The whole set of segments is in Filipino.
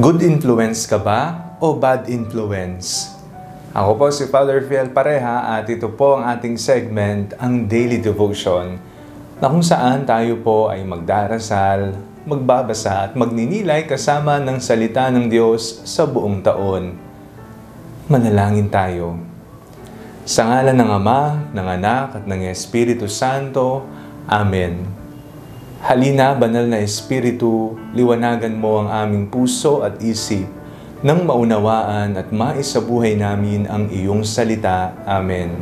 Good influence ka ba o bad influence? Ako po si Father Fiel Pareha at ito po ang ating segment, ang Daily Devotion, na kung saan tayo po ay magdarasal, magbabasa at magninilay kasama ng salita ng Diyos sa buong taon. Manalangin tayo. Sa ngalan ng Ama, ng Anak at ng Espiritu Santo. Amen. Halina, banal na Espiritu, liwanagan mo ang aming puso at isip nang maunawaan at maisabuhay namin ang iyong salita. Amen.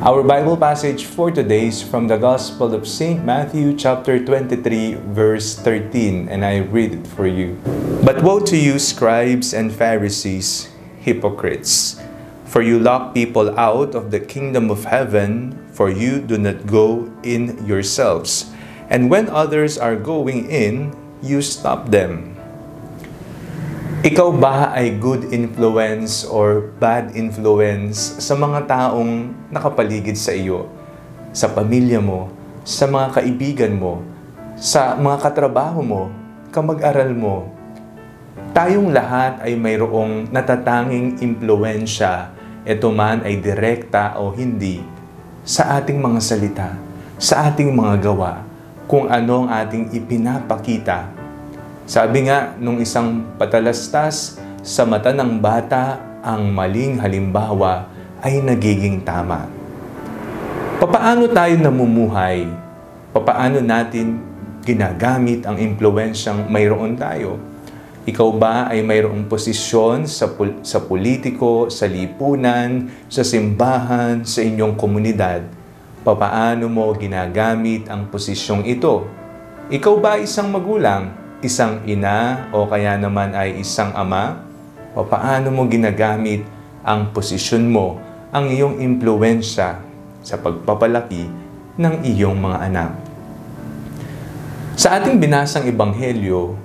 Our Bible passage for today is from the Gospel of St. Matthew chapter 23 verse 13 and I read it for you. But woe to you scribes and Pharisees, hypocrites, for you lock people out of the kingdom of heaven, for you do not go in yourselves. And when others are going in, you stop them. Ikaw ba ay good influence or bad influence sa mga taong nakapaligid sa iyo? Sa pamilya mo, sa mga kaibigan mo, sa mga katrabaho mo, kamag-aral mo. Tayong lahat ay mayroong natatanging impluensya, ito man ay direkta o hindi, sa ating mga salita, sa ating mga gawa, kung ano ang ating ipinapakita sabi nga nung isang patalastas, sa mata ng bata, ang maling halimbawa ay nagiging tama. Papaano tayo namumuhay? Papaano natin ginagamit ang impluensyang mayroon tayo? Ikaw ba ay mayroong posisyon sa, pol- sa politiko, sa lipunan, sa simbahan, sa inyong komunidad? Papaano mo ginagamit ang posisyong ito? Ikaw ba isang magulang? isang ina o kaya naman ay isang ama? O paano mo ginagamit ang posisyon mo, ang iyong impluensya sa pagpapalaki ng iyong mga anak? Sa ating binasang ebanghelyo,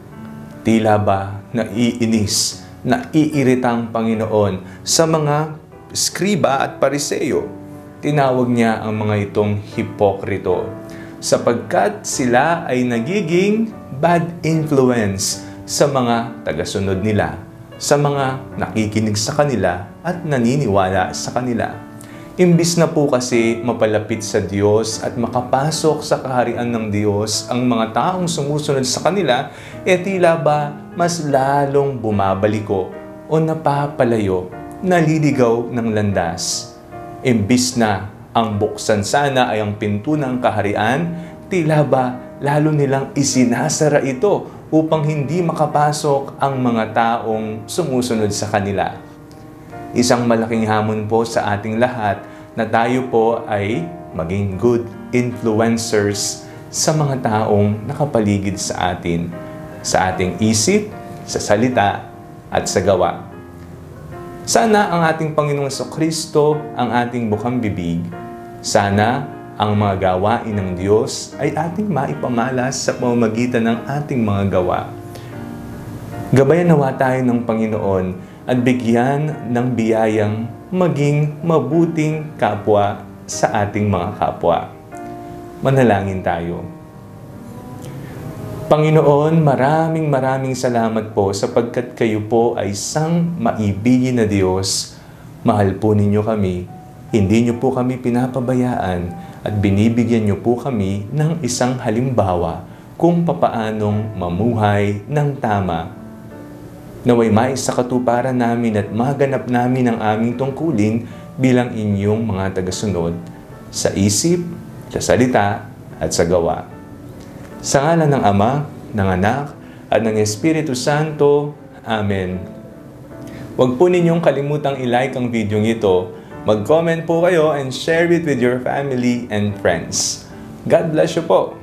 tila ba naiinis, naiiritang Panginoon sa mga skriba at pariseyo. Tinawag niya ang mga itong hipokrito sapagkat sila ay nagiging bad influence sa mga tagasunod nila, sa mga nakikinig sa kanila at naniniwala sa kanila. Imbis na po kasi mapalapit sa Diyos at makapasok sa kaharian ng Diyos ang mga taong sumusunod sa kanila, e tila ba mas lalong bumabaliko o napapalayo, naliligaw ng landas. Imbis na ang buksan sana ay ang pinto ng kaharian, tila ba lalo nilang isinasara ito upang hindi makapasok ang mga taong sumusunod sa kanila. Isang malaking hamon po sa ating lahat na tayo po ay maging good influencers sa mga taong nakapaligid sa atin, sa ating isip, sa salita, at sa gawa. Sana ang ating Panginoong Kristo ang ating bukang bibig. Sana ang mga gawain ng Diyos ay ating maipamalas sa pamamagitan ng ating mga gawa. Gabayan nawa tayo ng Panginoon at bigyan ng biyayang maging mabuting kapwa sa ating mga kapwa. Manalangin tayo. Panginoon, maraming maraming salamat po sapagkat kayo po ay isang maibigin na Diyos. Mahal po ninyo kami. Hindi niyo po kami pinapabayaan at binibigyan niyo po kami ng isang halimbawa kung papaanong mamuhay ng tama. Naway mais sa katuparan namin at maganap namin ang aming tungkulin bilang inyong mga tagasunod sa isip, sa salita, at sa gawa. Sa ngalan ng Ama, ng Anak, at ng Espiritu Santo. Amen. Huwag po ninyong kalimutang ilike ang video ito Mag-comment po kayo and share it with your family and friends. God bless you po!